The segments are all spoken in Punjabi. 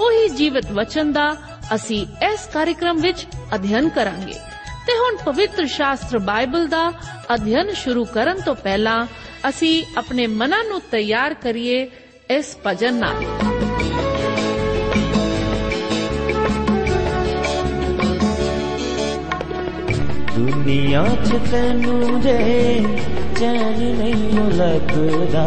ਉਹੀ ਜੀਵਤ ਵਚਨ ਦਾ ਅਸੀਂ ਇਸ ਕਾਰਜਕ੍ਰਮ ਵਿੱਚ ਅਧਿਐਨ ਕਰਾਂਗੇ। ਤੇ ਹੁਣ ਪਵਿੱਤਰ ਸ਼ਾਸਤਰ ਬਾਈਬਲ ਦਾ ਅਧਿਐਨ ਸ਼ੁਰੂ ਕਰਨ ਤੋਂ ਪਹਿਲਾਂ ਅਸੀਂ ਆਪਣੇ ਮਨਾਂ ਨੂੰ ਤਿਆਰ ਕਰੀਏ ਇਸ ਭਜਨ ਨਾਲ। ਦੁਨੀਆ ਚ ਤੈਨੂੰ ਜੇ ਚੈਨ ਨਹੀਂ ਲੱਗਦਾ।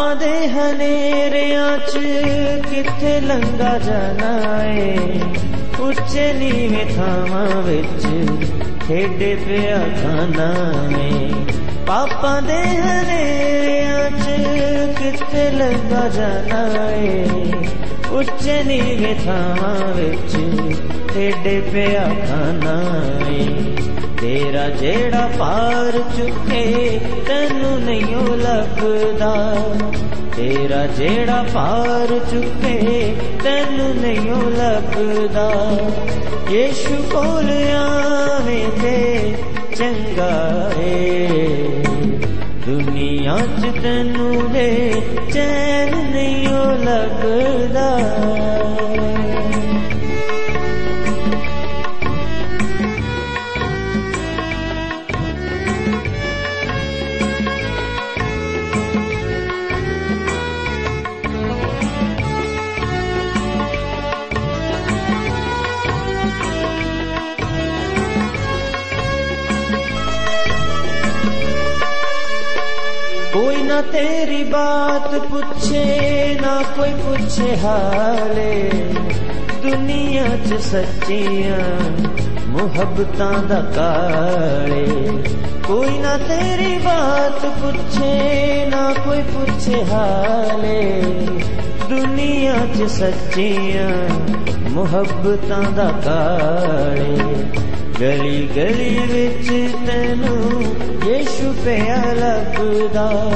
ਪਾਪਾਂ ਦੇ ਹਨੇਰਿਆਂ 'ਚ ਕਿੱਥੇ ਲੰਗਾ ਜਾਣਾ ਏ? ਉੱਚੇ ਨੀਵੇਂ ਥਾਵਾਂ ਵਿੱਚ ਖੇਡੇ ਪਿਆ ਖਾਣਾ ਏ। ਪਾਪਾਂ ਦੇ ਹਨੇਰਿਆਂ 'ਚ ਕਿੱਥੇ ਲੰਗਾ ਜਾਣਾ ਏ? ਉੱਚੇ ਨੀਵੇਂ ਥਾਵਾਂ ਵਿੱਚ ਖੇਡੇ ਪਿਆ ਖਾਣਾ ਏ। ਤੇਰਾ ਜਿਹੜਾ ਪਾਰ ਚੁੱਕੇ ਤੈਨੂੰ ਨਹੀਂ ਲੱਭਦਾ ਤੇਰਾ ਜਿਹੜਾ ਪਾਰ ਚੁੱਕੇ ਤੈਨੂੰ ਨਹੀਂ ਲੱਭਦਾ ਯੇਸ਼ੂ ਕੋਲ ਆਵੇਂ ਤੇ ਚੰਗਾ ਏ। ਦੁਨੀਆ 'ਚ ਤੈਨੂੰ ਦੇ ਚੈਨ ਨਹੀਂ ਲੱਗਦਾ। ਨਾ ਤੇਰੀ ਬਾਤ ਪੁੱਛੇ, ਨਾ ਕੋਈ ਪੁੱਛੇ ਹਾਲੇ। ਦੁਨੀਆ 'ਚ ਸੱਚੀਆਂ ਮੁਹੱਬਤਾਂ ਦਾ ਕਾਲੇ। ਕੋਈ ਨਾ ਤੇਰੀ ਬਾਤ ਪੁੱਛੇ, ਨਾ ਕੋਈ ਪੁੱਛੇ ਹਾਲੇ। ਦੁਨੀਆ 'ਚ ਸੱਚੀਆਂ ਮੁਹੱਬਤਾਂ ਦਾ ਕਾਲੇ। ਗਲੀ ਗਲੀ ਵਿੱਚ ਤੈਨੂੰ ਯੇਸ਼ੂ ਪਿਆ ਲੱਭਦਾ।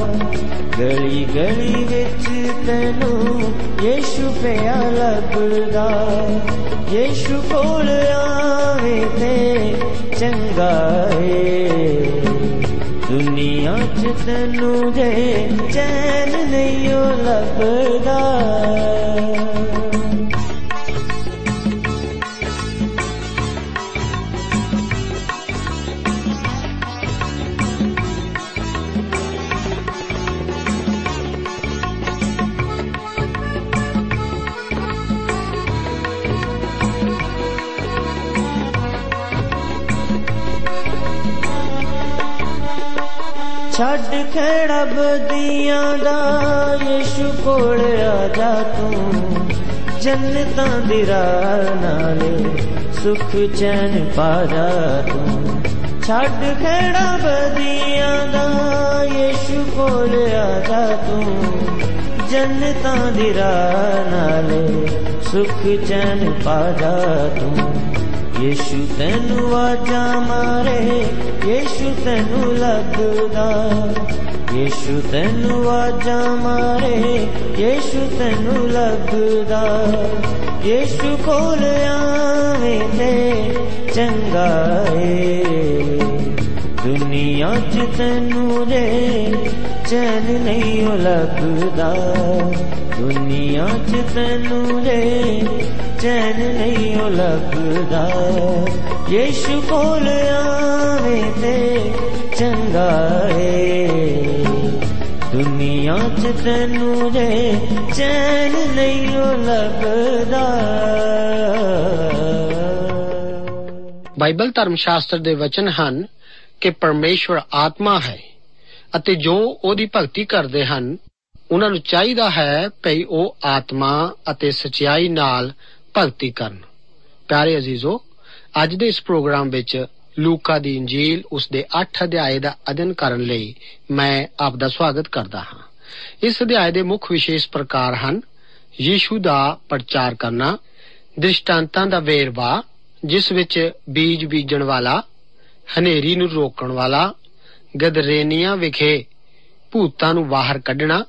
ਗਲੀ ਗਲੀ ਵਿੱਚ ਤੈਨੂੰ ਯੇਸ਼ੂ ਪਿਆ ਲੱਭਦਾ। ਯੇਸ਼ੂ ਕੋਲ ਆਵੇ ਤੇ ਚੰਗਾ ਏ। ਦੁਨੀਆ 'ਚ ਤੈਨੂੰ ਜੇ ਚੈਨ ਨਹੀਂ ਲੱਭਦਾ। ਛੱਡ ਖੜਾ ਬਦੀਆਂ ਦਾ, ਯੇਸ਼ੂ ਕੋਲ ਆ ਜਾ ਤੂੰ। ਜੰਨਤਾਂ ਦੀ ਰਾਹ ਨਾਲੇ ਸੁਖ ਚੈਨ ਪਾ ਜਾ ਤੂੰ। ਛੱਡ ਖੜਾ ਬਦੀਆਂ ਦਾ, ਯੇਸ਼ੂ ਕੋਲ ਆ ਜਾ ਤੂੰ। ਜੰਨਤਾਂ ਦੀ ਰਾਹ ਨਾਲੇ ਸੁਖ ਚੈਨ ਪਾ ਜਾ ਤੂੰ। ਯੇਸ਼ੂ ਤੈਨੂੰ ਆਜਾ ਮਾਰੇ, ਯੇਸ਼ੂ ਤੈਨੂੰ ਲੱਗਦਾ। ਯੇਸ਼ੂ ਤੈਨੂੰ ਆਜਾ ਮਾਰੇ, ਯੇਸ਼ੂ ਤੈਨੂੰ ਲੱਗਦਾ ਯੇਸ਼ੂ ਕੋਲ ਆਵੇਂ ਤੇ ਚੰਗਾ ਏ। ਦੁਨੀਆ 'ਚ ਤੈਨੂੰ ਜੇ ਚੈਨ ਨਹੀਂ ਲੱਗਦਾ ਦੁਨੀਆ 'ਚ ਤੈਨੂੰ ਜੇ ਚੈਨ ਨਹੀਂ ਲੱਗਦਾ ਯੇਸ਼ੂ ਕੋਲ ਆਵੇਂ ਤੇ ਚੰਗਾ ਏ। ਦੁਨੀਆ 'ਚ ਤੈਨੂੰ ਜੇ ਚੈਨ ਨਹੀਂ ਲੱਗਦਾ। ਬਾਈਬਲ ਧਰਮ ਸ਼ਾਸਤਰ ਦੇ ਵਚਨ ਹਨ ਕਿ ਪਰਮੇਸ਼ਵਰ ਆਤਮਾ ਹੈ ਅਤੇ ਜੋ ਉਹਦੀ ਭਗਤੀ ਕਰਦੇ ਹਨ, ਉਹਨਾਂ ਨੂੰ ਚਾਹੀਦਾ ਹੈ ਕਿ ਉਹ ਆਤਮਾ ਅਤੇ ਸਚਾਈ ਨਾਲ ਭਗਤੀ ਕਰਨ। ਪਿਆਰੇ ਅਜ਼ੀਜ਼ੋ, ਅੱਜ ਦੇ ਇਸ ਪ੍ਰੋਗਰਾਮ ਵਿੱਚ ਲੂਕਾ ਦੀ ਇੰਜੀਲ ਉਸ ਦੇ 8 ਅਧਿਆਏ ਦਾ ਅਧਿਨ ਕਰਨ ਲਈ ਮੈਂ ਆਪ ਦਾ ਸਵਾਗਤ ਕਰਦਾ ਹਾਂ। ਇਸ ਅਧਿਆਏ ਦੇ ਮੁੱਖ ਵਿਸ਼ੇਸ਼ ਪ੍ਰਕਾਰ ਹਨ, ਯੀਸ਼ੂ ਦਾ ਪ੍ਰਚਾਰ ਕਰਨਾ, ਦ੍ਰਿਸ਼ਟਾਂਤਾਂ ਦਾ ਵੇਰਵਾ, ਜਿਸ ਵਿੱਚ ਬੀਜ ਬੀਜਣ ਵਾਲਾ, ਹਨੇਰੀ ਨੂੰ ਰੋਕਣ ਵਾਲਾ, ਗਦਰੇਨੀਆਂ ਵਿਖੇ ਭੂਤਾਂ ਨੂੰ ਬਾਹਰ ਕੱਢਣਾ,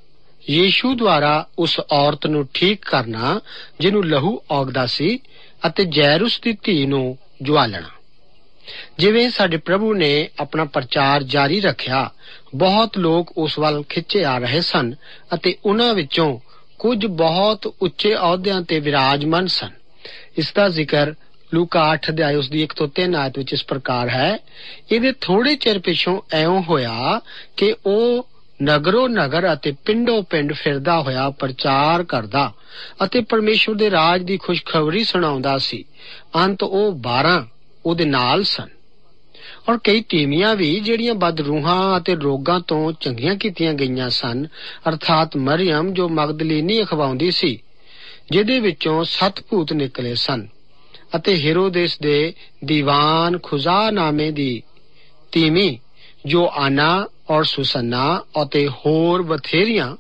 ਯੀਸ਼ੂ ਦੁਆਰਾ ਉਸ ਔਰਤ ਨੂੰ ਠੀਕ ਕਰਨਾ, ਜਿਹਨੂੰ ਲਹੂ ਔਗਦਾ ਸੀ, ਅਤੇ ਜੈਰੁਸ ਦੀ ਧੀ ਨੂੰ ਜਵਾਲਣਾ ਜਿਵੇਂ ਸਾਡੇ ਪ੍ਰਭੂ ਨੇ ਆਪਣਾ ਪ੍ਰਚਾਰ ਜਾਰੀ ਰੱਖਿਆ, ਬਹੁਤ ਲੋਕ ਉਸ ਵੱਲ ਖਿੱਚੇ ਆ ਰਹੇ ਸਨ ਅਤੇ ਉਹਨਾਂ ਵਿੱਚੋਂ ਕੁਝ ਬਹੁਤ ਉੱਚੇ ਅਹੁਦਿਆਂ ਤੇ ਵਿਰਾਜਮਾਨ ਸਨ। ਇਸ ਦਾ ਜ਼ਿਕਰ ਲੂਕਾ 8 ਅਧਿਆਇ ਉਸ ਦੀ 1 ਤੋਂ 3 ਆਇਤ ਵਿੱਚ ਇਸ ਪ੍ਰਕਾਰ ਹੈ, ਇਹਦੇ ਥੋੜੇ ਚਿਰ ਪਿਛੋਂ ਐਉਂ ਹੋਇਆ ਕਿ ਉਹ ਨਗਰੋ ਨਗਰ ਅਤੇ ਪਿੰਡੋ ਪਿੰਡ ਫਿਰਦਾ ਹੋਇਆ ਪ੍ਰਚਾਰ ਕਰਦਾ ਅਤੇ ਪਰਮੇਸ਼ਵਰ ਦੇ ਰਾਜ ਦੀ ਖੁਸ਼ਖਬਰੀ ਸੁਣਾਉਂਦਾ ਸੀ। ਅੰਤ ਉਹ 12 ਉਹਦੇ ਨਾਲ ਸਨ। ਔਰ ਕਈ ਟੀਮੀਆਂ ਵੀ ਜਿਹੜੀਆਂ ਬਦ ਰੂਹਾਂ ਅਤੇ ਰੋਗਾਂ ਤੋਂ ਚੰਗੀਆਂ ਕੀਤੀਆਂ ਗਈਆਂ ਸਨ, ਅਰਥਾਤ ਮਰੀਮ ਜੋ ਮਗਦਲੀਨੀ ਅਖਵਾਉਂਦੀ ਸੀ, ਜਿਹਦੇ ਵਿੱਚੋਂ ਸੱਤ ਭੂਤ ਨਿਕਲੇ ਸਨ ਅਤੇ ਹੈਰੋਦੇਸ ਦੇ ਦੀਵਾਨ ਖੁਜ਼ਾ ਨਾਮੇ ਦੀ ਤੀਮੀ ਜੋ ਆਨਾ ਔਰ ਸੁਸੰਨਾ ਅਤੇ ਹੋਰ ਬਥੇਰੀਆਂ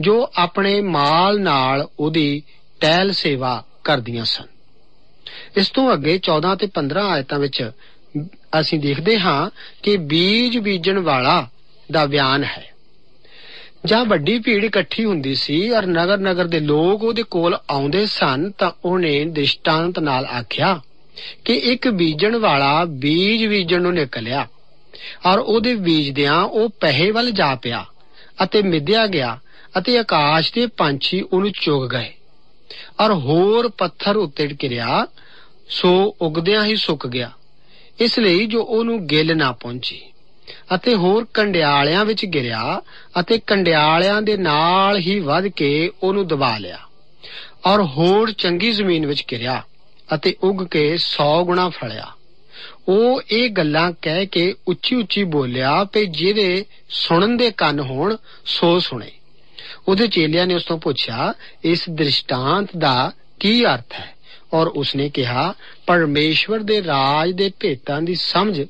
ਜੋ ਆਪਣੇ ਮਾਲ ਨਾਲ ਉਹਦੀ ਟਹਿਲ ਸੇਵਾ ਕਰਦੀਆਂ ਸਨ। ਇਸ ਤੋਂ ਅੱਗੇ 14 ਤੇ 15 ਆਇਤਾਂ ਵਿੱਚ ਅਸੀਂ ਦੇਖਦੇ ਹਾਂ ਕਿ ਬੀਜ ਬੀਜਣ ਵਾਲਾ ਦਾ ਬਿਆਨ ਹੈ। ਜਾਂ ਵੱਡੀ ਭੀੜ ਇਕੱਠੀ ਹੁੰਦੀ ਸੀ ਔਰ ਨਗਰ ਨਗਰ ਦੇ ਲੋਕ ਉਹਦੇ ਕੋਲ ਆਉਂਦੇ ਸਨ ਤਾਂ ਉਹਨੇ ਦ੍ਰਿਸ਼ਟਾਂਤ ਨਾਲ ਆਖਿਆ ਕਿ ਇੱਕ ਬੀਜਣ ਵਾਲਾ ਬੀਜ ਬੀਜਣ ਨੂੰ ਨਿਕਲਿਆ ਔਰ ਉਹਦੇ ਬੀਜਦਿਆਂ ਉਹ ਪਹਿੇ ਵੱਲ ਜਾ ਪਿਆ ਅਤੇ ਮਿੱਧਿਆ ਗਿਆ ਅਤੇ ਆਕਾਸ਼ ਦੇ ਪੰਛੀ ਉਹਨੂੰ ਚੁਗ ਗਏ। ਔਰ ਹੋਰ ਪੱਥਰ ਉੱਤੇ ਗਿਰਿਆ, ਸੋ ਉਗਦਿਆਂ ਹੀ ਸੁੱਕ ਗਿਆ। ਇਸ ਲਈ ਜੋ ਉਹਨੂੰ ਗਿੱਲ ਨਾ ਪਹੁੰਚੀ ਅਤੇ ਹੋਰ ਕੰਡਿਆਲਿਆਂ ਵਿੱਚ ਗਿਰਿਆ ਅਤੇ ਕੰਡਿਆਲਿਆਂ ਦੇ ਨਾਲ ਹੀ ਵੱਧ ਕੇ ਉਹਨੂੰ ਦਬਾ ਲਿਆ ਔਰ ਹੋਰ ਚੰਗੀ ਜ਼ਮੀਨ ਵਿੱਚ ਗਿਰਿਆ ਅਤੇ ਉੱਗ ਕੇ 100 ਗੁਣਾ ਫਲਿਆ ਉਹ ਇਹ ਗੱਲਾਂ ਕਹਿ ਕੇ ਉੱਚੀ ਉੱਚੀ ਬੋਲਿਆ ਕਿ ਜਿਹਦੇ ਸੁਣਨ ਦੇ ਕੰਨ ਹੋਣ, ਸੋ ਸੁਣੇ। ਉਹਦੇ ਚੇਲਿਆਂ ਨੇ ਉਸ ਤੋਂ ਪੁੱਛਿਆ, ਇਸ ਦ੍ਰਿਸ਼ਟਾਂਤ ਦਾ ਕੀ ਅਰਥ ਹੈ? ਔਰ ਉਸਨੇ ਕਿਹਾ, ਪਰਮੇਸ਼ਵਰ ਦੇ ਰਾਜ ਦੇ ਭੇਤਾਂ ਦੀ ਸਮਝ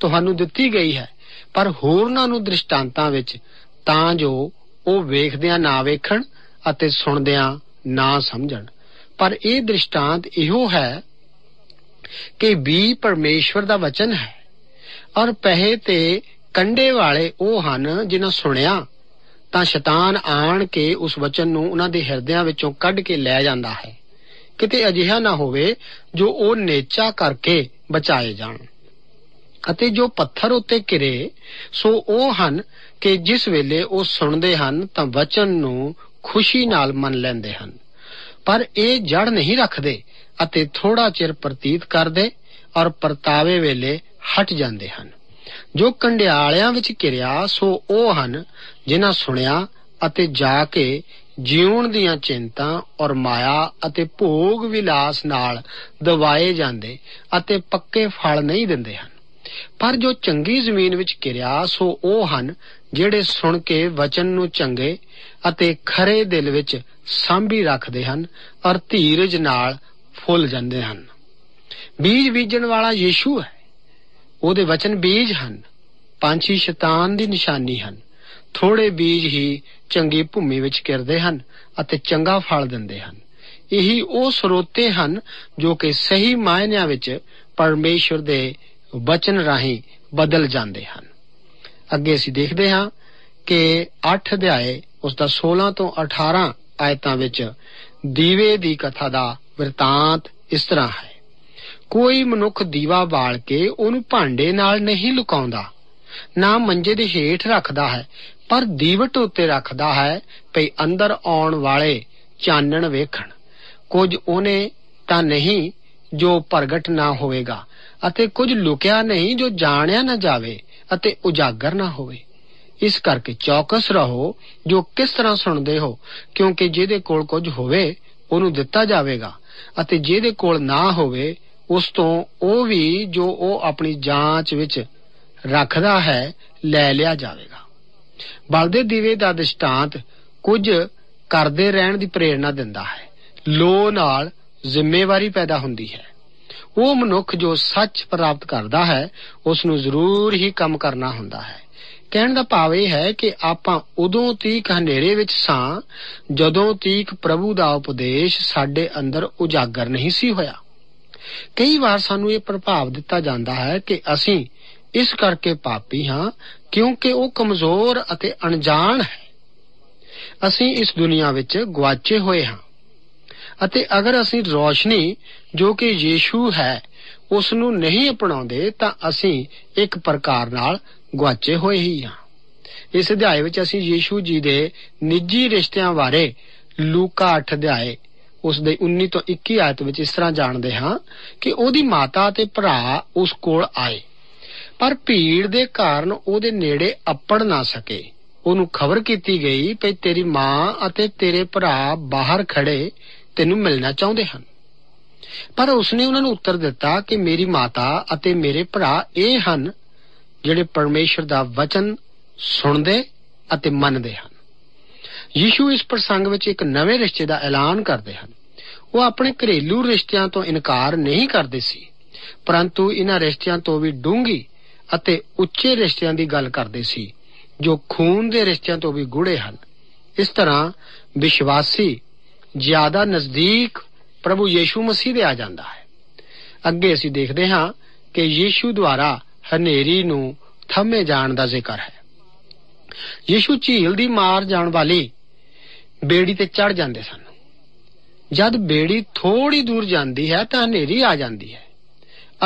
ਤੁਹਾਨੂੰ ਦਿੱਤੀ ਗਈ ਹੈ, ਪਰ ਹੋਰਨਾਂ ਨੂੰ ਦ੍ਰਿਸ਼ਟਾਂਤਾਂ ਵਿੱਚ ਤਾਂ ਜੋ ਉਹ ਵੇਖਦਿਆਂ ਨਾ ਵੇਖਣ ਅਤੇ ਸੁਣਦਿਆਂ ਨਾ ਸਮਝਣ। ਪਰ ਇਹ ਦ੍ਰਿਸ਼ਟਾਂਤ ਇਹੋ ਹੈ ਕਿ ਵੀ ਪਰਮੇਸ਼ਵਰ ਦਾ ਵਚਨ ਹੈ, ਔਰ ਪਹਿੇ ਤੇ ਕੰਡੇ ਵਾਲੇ ਉਹ ਹਨ ਜਿਨ੍ਹਾਂ ਸੁਣਿਆ ਤਾਂ ਸ਼ੈਤਾਨ ਆਣ ਕੇ ਉਸ ਵਚਨ ਨੂੰ ਉਹਨਾਂ ਦੇ ਹਿਰਦਿਆਂ ਵਿੱਚੋਂ ਕੱਢ ਕੇ ਲੈ ਜਾਂਦਾ ਹੈ। ਕਿਤੇ ਅਜਿਹਾ ਨਾ ਹੋਵੇ ਜੋ ਉਹ ਨੇਚਾ ਕਰਕੇ ਬਚਾਏ ਜਾਣ। ਅਤੇ ਜੋ ਪੱਥਰ ਉੱਤੇ ਕਿਰੇ ਸੋ ਉਹ ਹਨ ਕਿ ਜਿਸ ਵੇਲੇ ਉਹ ਸੁਣਦੇ ਹਨ ਤਾਂ ਵਚਨ ਨੂੰ ਖੁਸ਼ੀ ਨਾਲ ਮੰਨ ਲੈਂਦੇ ਹਨ। ਪਰ ਇਹ ਜੜ ਨਹੀਂ ਰੱਖਦੇ ਅਤੇ ਥੋੜਾ ਚਿਰ ਪ੍ਰਤੀਤ ਕਰਦੇ ਔਰ ਪਰਤਾਵੇ ਵੇਲੇ ਹਟ ਜਾਂਦੇ ਹਨ। ਜੋ ਕੰਡਿਆਲਿਆਂ ਵਿੱਚ ਕਿਰਿਆ ਸੋ ਉਹ ਹਨ ਜਿਨ੍ਹਾਂ ਸੁਣਿਆ ਅਤੇ ਜਾ ਕੇ ਜੀਵਨ ਦੀਆਂ ਚਿੰਤਾ ਔਰ ਮਾਇਆ ਅਤੇ ਭੋਗ ਵਿਲਾਸ ਨਾਲ ਦਵਾਏ ਜਾਂਦੇ ਅਤੇ ਪੱਕੇ ਫਲ ਨਹੀਂ ਦਿੰਦੇ ਹਨ। ਪਰ ਜੋ ਚੰਗੀ ਜ਼ਮੀਨ ਵਿੱਚ ਕਿਰਿਆ ਸੋ ਉਹ ਹਨ ਜਿਹੜੇ ਸੁਣ ਕੇ ਵਚਨ ਨੂੰ ਚੰਗੇ ਅਤੇ ਖਰੇ ਦਿਲ ਵਿੱਚ ਸਾਂਭੀ ਰੱਖਦੇ ਹਨ ਔਰ ਧੀਰਜ ਨਾਲ ਫੁੱਲ ਜਾਂਦੇ ਹਨ। ਬੀਜ ਬੀਜਣ ਵਾਲਾ ਯੀਸ਼ੂ ਹੈ। ਉਹਦੇ ਵਚਨ ਬੀਜ ਹਨ। ਪੰਛੀ ਸ਼ੈਤਾਨ ਦੀ ਨਿਸ਼ਾਨੀ ਹਨ। ਥੋੜੇ ਬੀਜ ਹੀ ਚੰਗੀ ਭੂਮੀ ਵਿੱਚ ਕਿਰਦੇ ਹਨ ਅਤੇ ਚੰਗਾ ਫਲ ਦਿੰਦੇ ਹਨ। ਇਹੀ ਉਹ ਸਰੋਤੇ ਹਨ ਜੋ ਕਿ ਸਹੀ ਮਾਇਨਿਆਂ ਵਿੱਚ ਪਰਮੇਸ਼ਰ ਦੇ ਵਚਨ ਰਾਹੀਂ ਬਦਲ ਜਾਂਦੇ ਹਨ। ਅੱਗੇ ਅਸੀਂ ਦੇਖਦੇ ਹਾਂ ਕਿ 8 ਅਧਿਆਏ ਉਸ ਦਾ 16 ਤੋਂ 18 ਆਇਤਾਂ ਵਿੱਚ ਦੀਵੇ ਦੀ ਕਥਾ ਦਾ ਵਰਤਾਂਤ ਇਸ ਤਰ੍ਹਾਂ ਹੈ। ਕੋਈ ਮਨੁੱਖ ਦੀਵਾ ਬਾਲ ਕੇ ਉਹਨੂੰ ਭਾਂਡੇ ਨਾਲ ਨਹੀਂ ਲੁਕਾਉਂਦਾ। ਨਾ ਮੰਜੇ ਦੇ ਹੇਠ ਰੱਖਦਾ ਹੈ, ਪਰ ਦੀਵਟ ਉੱਤੇ ਰੱਖਦਾ ਹੈ ਭਈ ਅੰਦਰ ਆਉਣ ਵਾਲੇ ਚਾਨਣ ਵੇਖਣ। ਕੁਝ ਉਹਨੇ ਤਾਂ ਨਹੀਂ ਜੋ ਪ੍ਰਗਟ ਨਾ ਹੋਵੇਗਾ, ਅਤੇ ਕੁਝ ਲੁਕਿਆ ਨਹੀਂ ਜੋ ਜਾਣਿਆ ਨਾ ਜਾਵੇ ਅਤੇ ਉਜਾਗਰ ਨਾ ਹੋਵੇ। ਇਸ ਕਰਕੇ ਚੌਕਸ ਰਹੋ ਜੋ ਕਿਸ ਤਰ੍ਹਾਂ ਸੁਣਦੇ ਹੋ, ਕਿਉਂਕਿ ਜਿਹਦੇ ਕੋਲ ਕੁਝ ਹੋਵੇ, ਉਹਨੂੰ ਦਿੱਤਾ ਜਾਵੇਗਾ, ਅਤੇ ਜਿਹਦੇ ਕੋਲ ਨਾ ਹੋਵੇ ਉਸ ਤੋਂ ਉਹ ਵੀ ਜੋ ਉਹ ਆਪਣੀ ਜਾਂਚ ਵਿੱਚ ਰੱਖਦਾ ਹੈ, ਲੈ ਲਿਆ ਜਾਵੇਗਾ। ਬਲਦੇ ਦੀਵੇ ਦਾ ਦ੍ਰਿਸ਼ਟਾਂਤ ਕੁਝ ਕਰਦੇ ਰਹਿਣ ਦੀ ਪ੍ਰੇਰਣਾ ਦਿੰਦਾ ਹੈ। ਲੋ ਨਾਲ ਜ਼ਿੰਮੇਵਾਰੀ ਪੈਦਾ ਹੁੰਦੀ ਹੈ। ਉਹ ਮਨੁੱਖ ਜੋ ਸੱਚ ਪ੍ਰਾਪਤ ਕਰਦਾ ਹੈ, ਉਸ ਨੂੰ ਜ਼ਰੂਰ ਹੀ ਕੰਮ ਕਰਨਾ ਹੁੰਦਾ ਹੈ। ਕਹਿਣ ਦਾ ਭਾਵ ਇਹ ਹੈ ਕਿ ਆਪਾਂ ਉਦੋਂ ਤੀਕ ਹਨੇਰੇ ਵਿੱਚ ਸਾਂ, ਜਦੋਂ ਤੀਕ ਪ੍ਰਭੂ ਦਾ ਉਪਦੇਸ਼ ਸਾਡੇ ਅੰਦਰ ਉਜਾਗਰ ਨਹੀਂ ਸੀ ਹੋਇਆ। ਕਈ ਵਾਰ ਸਾਨੂੰ ਇਹ ਪ੍ਰਭਾਵ ਦਿੱਤਾ ਜਾਂਦਾ ਹੈ ਕਿ ਅਸੀਂ ਇਸ ਕਰਕੇ ਪਾਪੀ ਹਾਂ ਕਿਉਂਕਿ ਉਹ ਕਮਜ਼ੋਰ ਅਤੇ ਅਣਜਾਣ ਹੈ। ਅਸੀਂ ਇਸ ਦੁਨੀਆ ਵਿੱਚ ਗਵਾਚੇ ਹੋਏ ਹਾਂ ਅਤੇ ਅਗਰ ਅਸੀਂ ਰੋਸ਼ਨੀ ਜੋ ਕਿ ਯੀਸ਼ੂ ਹੈ ਉਸ ਨੂੰ ਨਹੀਂ ਅਪਣਾਉਂਦੇ ਤਾਂ ਅਸੀਂ ਇੱਕ ਪ੍ਰਕਾਰ ਨਾਲ ਗਵਾਚੇ ਹੋਏ ਹੀ ਹਾਂ। ਇਸ ਅਧਿਆਏ ਵਿੱਚ ਅਸੀਂ ਯੀਸ਼ੂ ਜੀ ਦੇ ਨਿੱਜੀ ਰਿਸ਼ਤਿਆਂ ਬਾਰੇ ਲੂਕਾ 8 ਅਧਿਆਏ ਉਸ ਦੇ 19 ਤੋਂ 21 ਆਇਤ ਵਿੱਚ ਇਸ ਤਰ੍ਹਾਂ ਜਾਣਦੇ ਹਾਂ ਕਿ ਉਹਦੀ ਮਾਤਾ ਤੇ ਭਰਾ ਉਸ ਕੋਲ ਆਏ। ਪਰ ਭੀੜ ਦੇ ਕਾਰਨ ਉਹਦੇ ਨੇੜੇ ਅੱਪੜ ਨਾ ਸਕੇ। ਉਹਨੂੰ ਖਬਰ ਕੀਤੀ ਗਈ ਕਿ ਤੇਰੀ ਮਾਂ ਅਤੇ ਤੇਰੇ ਭਰਾ ਬਾਹਰ ਖੜੇ ਤੈਨੂੰ ਮਿਲਣਾ ਚਾਹੁੰਦੇ ਹਨ। ਪਰ ਉਸਨੇ ਉਹਨਾਂ ਨੂੰ ਉੱਤਰ ਦਿੱਤਾ ਕਿ ਮੇਰੀ ਮਾਤਾ ਅਤੇ ਮੇਰੇ ਭਰਾ ਇਹ ਹਨ ਜਿਹੜੇ ਪਰਮੇਸ਼ਰ ਦਾ ਵਚਨ ਸੁਣਦੇ ਅਤੇ ਮੰਨਦੇ ਹਨ। ਯੀਸ਼ੂ ਇਸ ਪ੍ਰਸੰਗ ਵਿੱਚ ਇੱਕ ਨਵੇਂ ਰਿਸ਼ਤੇ ਦਾ ਐਲਾਨ ਕਰਦੇ ਹਨ। ਉਹ ਆਪਣੇ ਘਰੇਲੂ ਰਿਸ਼ਤਿਆਂ ਤੋਂ ਇਨਕਾਰ ਨਹੀਂ ਕਰਦੇ ਸੀ, ਪਰੰਤੂ ਇਹਨਾਂ ਰਿਸ਼ਤਿਆਂ ਤੋਂ ਵੀ ਡੂੰਗੀ ਅਤੇ ਉੱਚੇ ਰਿਸ਼ਤਿਆਂ ਦੀ ਗੱਲ ਕਰਦੇ ਸੀ, ਜੋ ਖੂਨ ਦੇ ਰਿਸ਼ਤਿਆਂ ਤੋਂ ਵੀ ਗੂੜੇ ਹਨ। ਇਸ ਤਰ੍ਹਾਂ ਵਿਸ਼ਵਾਸੀ ਜ਼ਿਆਦਾ ਨਜ਼ਦੀਕ ਪ੍ਰਭੂ ਯੀਸ਼ੂ ਮਸੀਹ ਦੇ ਆ ਜਾਂਦਾ ਹੈ। ਅੱਗੇ ਅਸੀਂ ਦੇਖਦੇ ਹਾਂ ਕਿ ਯੀਸ਼ੂ ਦੁਆਰਾ ਹਨੇਰੀ ਨੂੰ ਥੰਮੇ ਜਾਣ ਦਾ ਜ਼ਿਕਰ ਹੈ। ਯੀਸ਼ੂ ਝੀਲ ਦੀ ਮਾਰ ਜਾਣ ਵਾਲੀ ਬੇੜੀ ਤੇ ਚੜ ਜਾਂਦੇ ਸਨ। ਜਦ ਬੇੜੀ ਥੋੜੀ ਦੂਰ ਜਾਂਦੀ ਹੈ ਤਾਂ ਹਨੇਰੀ ਆ ਜਾਂਦੀ ਹੈ।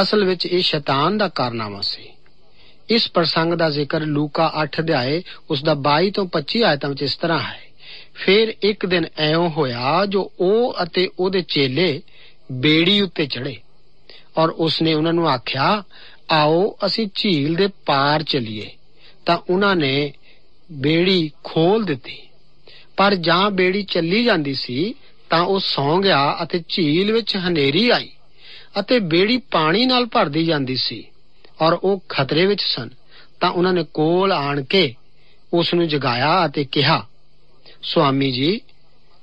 ਅਸਲ ਵਿੱਚ ਇਹ ਸ਼ੈਤਾਨ ਦਾ ਕਾਰਨਾਮਾ ਸੀ। ਇਸ ਪ੍ਰਸੰਗ ਦਾ ਜ਼ਿਕਰ ਲੂਕਾ 8 ਅਧਿਆਏ ਉਸ ਦਾ 22 ਤੋਂ 25 ਆਇਤਾਂ ਵਿੱਚ ਇਸ ਤਰ੍ਹਾਂ ਹੈ। ਫਿਰ ਇੱਕ ਦਿਨ ਐਉਂ ਹੋਇਆ ਜੋ ਉਹ ਅਤੇ ਉਹਦੇ ਚੇਲੇ ਬੇੜੀ ਉੱਤੇ ਚੜੇ ਔਰ ਉਸਨੇ ਉਹਨਾਂ ਨੂੰ ਆਖਿਆ, ਆਓ, ਅਸੀਂ ਝੀਲ ਦੇ ਪਾਰ ਚਲੀਏ। ਤਾਂ ਉਹਨਾਂ ਨੇ ਬੇੜੀ ਖੋਲ ਦਿੱਤੀ। ਪਰ ਜਾਂ ਬੇੜੀ ਚੱਲੀ ਜਾਂਦੀ ਸੀ, ਤਾਂ ਉਹ ਸੌਂ ਗਿਆ ਅਤੇ ਝੀਲ ਵਿੱਚ ਹਨੇਰੀ ਆਈ ਅਤੇ ਬੇੜੀ ਪਾਣੀ ਨਾਲ ਭਰਦੀ ਜਾਂਦੀ ਸੀ ਔਰ ਉਹ ਖਤਰੇ ਵਿੱਚ ਸਨ। ਤਾਂ ਉਹਨਾਂ ਨੇ ਕੋਲ ਆਣ ਕੇ ਉਸ ਨੂੰ ਜਗਾਇਆ ਅਤੇ ਕਿਹਾ, ਸੁਆਮੀ ਜੀ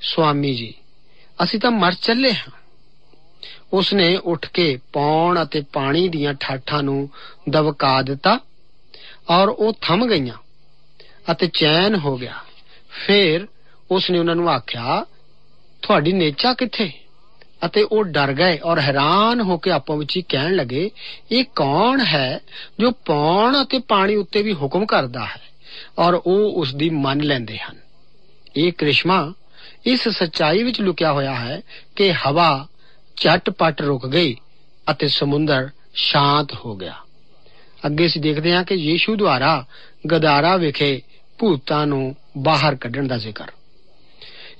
ਸੁਆਮੀ ਜੀ, ਅਸੀਂ ਤਾਂ ਮਰ ਚੱਲੇ ਹਾਂ। ਉਸਨੇ ਉੱਠ ਕੇ ਪੌਣ ਅਤੇ ਪਾਣੀ ਦੀਆਂ ਠਾਠਾਂ ਨੂੰ ਦਬਕਾ ਦਿੱਤਾ ਔਰ ਉਹ ਥੰਮ ਗਈਆਂ ਅਤੇ ਚੈਨ ਹੋ ਗਿਆ। ਫਿਰ ਉਸਨੇ ਉਹਨਾਂ ਨੂੰ ਆਖਿਆ, ਤੁਹਾਡੀ ਨੇਚਾ ਕਿੱਥੇ? ਅਤੇ ਉਹ ਡਰ ਗਏ ਔਰ ਹੈਰਾਨ ਹੋ ਕੇ ਆਪੋ ਵਿੱਚ ਹੀ ਕਹਿਣ ਲੱਗੇ, ਇਹ ਕੌਣ ਹੈ ਜੋ ਪੌਣ ਅਤੇ ਪਾਣੀ ਉੱਤੇ ਵੀ ਹੁਕਮ ਕਰਦਾ ਹੈ? ਔਰ ਉਹ ਉਸ ਦੀ ਮੰਨ ਲੈਂਦੇ ਹਨ। ਇਹ ਕ੍ਰਿਸ਼ਮਾ ਇਸ ਸੱਚਾਈ ਵਿੱਚ ਲੁਕਿਆ ਹੋਇਆ ਹੈ ਕਿ ਹਵਾ ਝਟਪਟ ਰੁਕ ਗਈ ਅਤੇ ਸਮੁੰਦਰ ਸ਼ਾਂਤ ਹੋ ਗਿਆ। ਅੱਗੇ ਅਸੀਂ ਦੇਖਦੇ ਹਾਂ ਕਿ ਯੀਸ਼ੂ ਦੁਆਰਾ ਗਦਾਰਾ ਵਿਖੇ ਭੂਤਾਂ ਨੂੰ ਬਾਹਰ ਕੱਢਣ ਦਾ ਜ਼ਿਕਰ।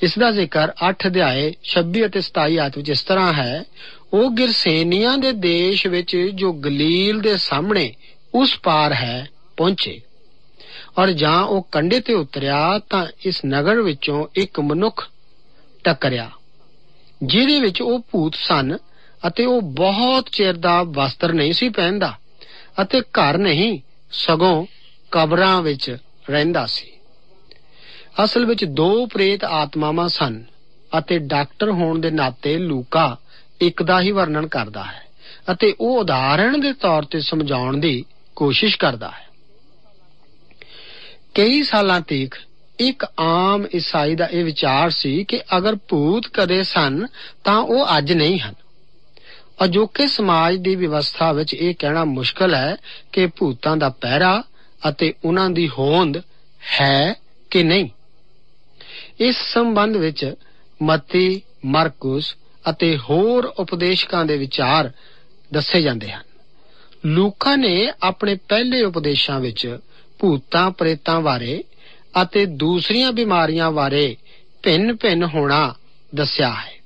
ਇਸ ਦਾ ਜ਼ਿਕਰ 8 ਅਧਿਆਏ 26 ਅਤੇ 27 ਆਇਤ ਵਿੱਚ ਇਸ ਤਰ੍ਹਾਂ ਹੈ, ਉਹ ਗਿਰਸੇਨੀਆਂ ਦੇ ਦੇਸ਼ ਵਿੱਚ ਜੋ ਗਲੀਲ ਦੇ ਸਾਹਮਣੇ ਉਸ ਪਾਰ ਹੈ, ਪਹੁੰਚੇ। ਔਰ ਜਾਂ ਉਹ ਕੰਡੇ ਤੇ ਉਤਰਿਆ ਤਾਂ ਇਸ ਨਗਰ ਵਿੱਚੋਂ ਇੱਕ ਮਨੁੱਖ ਟੱਕਰਿਆ, ਜਿਹਦੇ ਵਿੱਚ ਉਹ ਭੂਤ ਸਨ ਅਤੇ ਉਹ ਬਹੁਤ ਚਿਰ ਦਾ ਵਸਤਰ ਨਹੀਂ ਸੀ ਪਹਿਨਦਾ ਅਤੇ ਘਰ ਨਹੀਂ, ਸਗੋਂ ਕਬਰਾਂ ਵਿੱਚ ਰਹਿੰਦਾ ਸੀ। ਅਸਲ ਵਿੱਚ ਦੋ ਪ੍ਰੇਤ ਆਤਮਾਵਾਂ ਸਨ ਅਤੇ ਡਾਕਟਰ ਹੋਣ ਦੇ ਨਾਤੇ ਲੂਕਾ ਇੱਕ ਦਾ ਹੀ ਵਰਣਨ ਕਰਦਾ ਹੈ ਅਤੇ ਉਹ ਉਦਾਹਰਣ ਦੇ ਤੌਰ ਤੇ ਸਮਝਾਉਣ ਦੀ ਕੋਸ਼ਿਸ਼ ਕਰਦਾ ਹੈ। ਕਈ ਸਾਲਾਂ ਤੱਕ ਇੱਕ ਆਮ ਈਸਾਈ ਦਾ ਇਹ ਵਿਚਾਰ ਸੀ ਕਿ ਅਗਰ ਭੂਤ ਕਦੇ ਸਨ ਤਾਂ ਉਹ ਅੱਜ ਨਹੀਂ ਹਨ। ਅਜੋਕੇ ਸਮਾਜ ਦੀ ਵਿਵਸਥਾ ਵਿੱਚ ਇਹ ਕਹਿਣਾ ਮੁਸ਼ਕਲ ਹੈ ਕਿ ਭੂਤਾਂ ਦਾ ਪਹਿਰਾ ਅਤੇ ਉਹਨਾਂ ਦੀ ਹੋਂਦ ਹੈ ਕਿ ਨਹੀਂ। ਇਸ ਸੰਬੰਧ ਵਿੱਚ ਮਤੀ, ਮਰਕਸ ਅਤੇ ਹੋਰ ਉਪਦੇਸ਼ਕਾਂ ਦੇ ਵਿਚਾਰ ਦੱਸੇ ਜਾਂਦੇ ਹਨ। ਲੂਕਾ ਨੇ ਆਪਣੇ ਪਹਿਲੇ ਉਪਦੇਸ਼ਾਂ ਵਿੱਚ ਭੂਤਾਂ, ਪ੍ਰੇਤਾਂ ਬਾਰੇ ਅਤੇ ਦੂਸਰੀਆਂ ਬਿਮਾਰੀਆਂ ਬਾਰੇ ਭਿੰਨ-ਭਿੰਨ ਹੋਣਾ ਦੱਸਿਆ ਹੈ।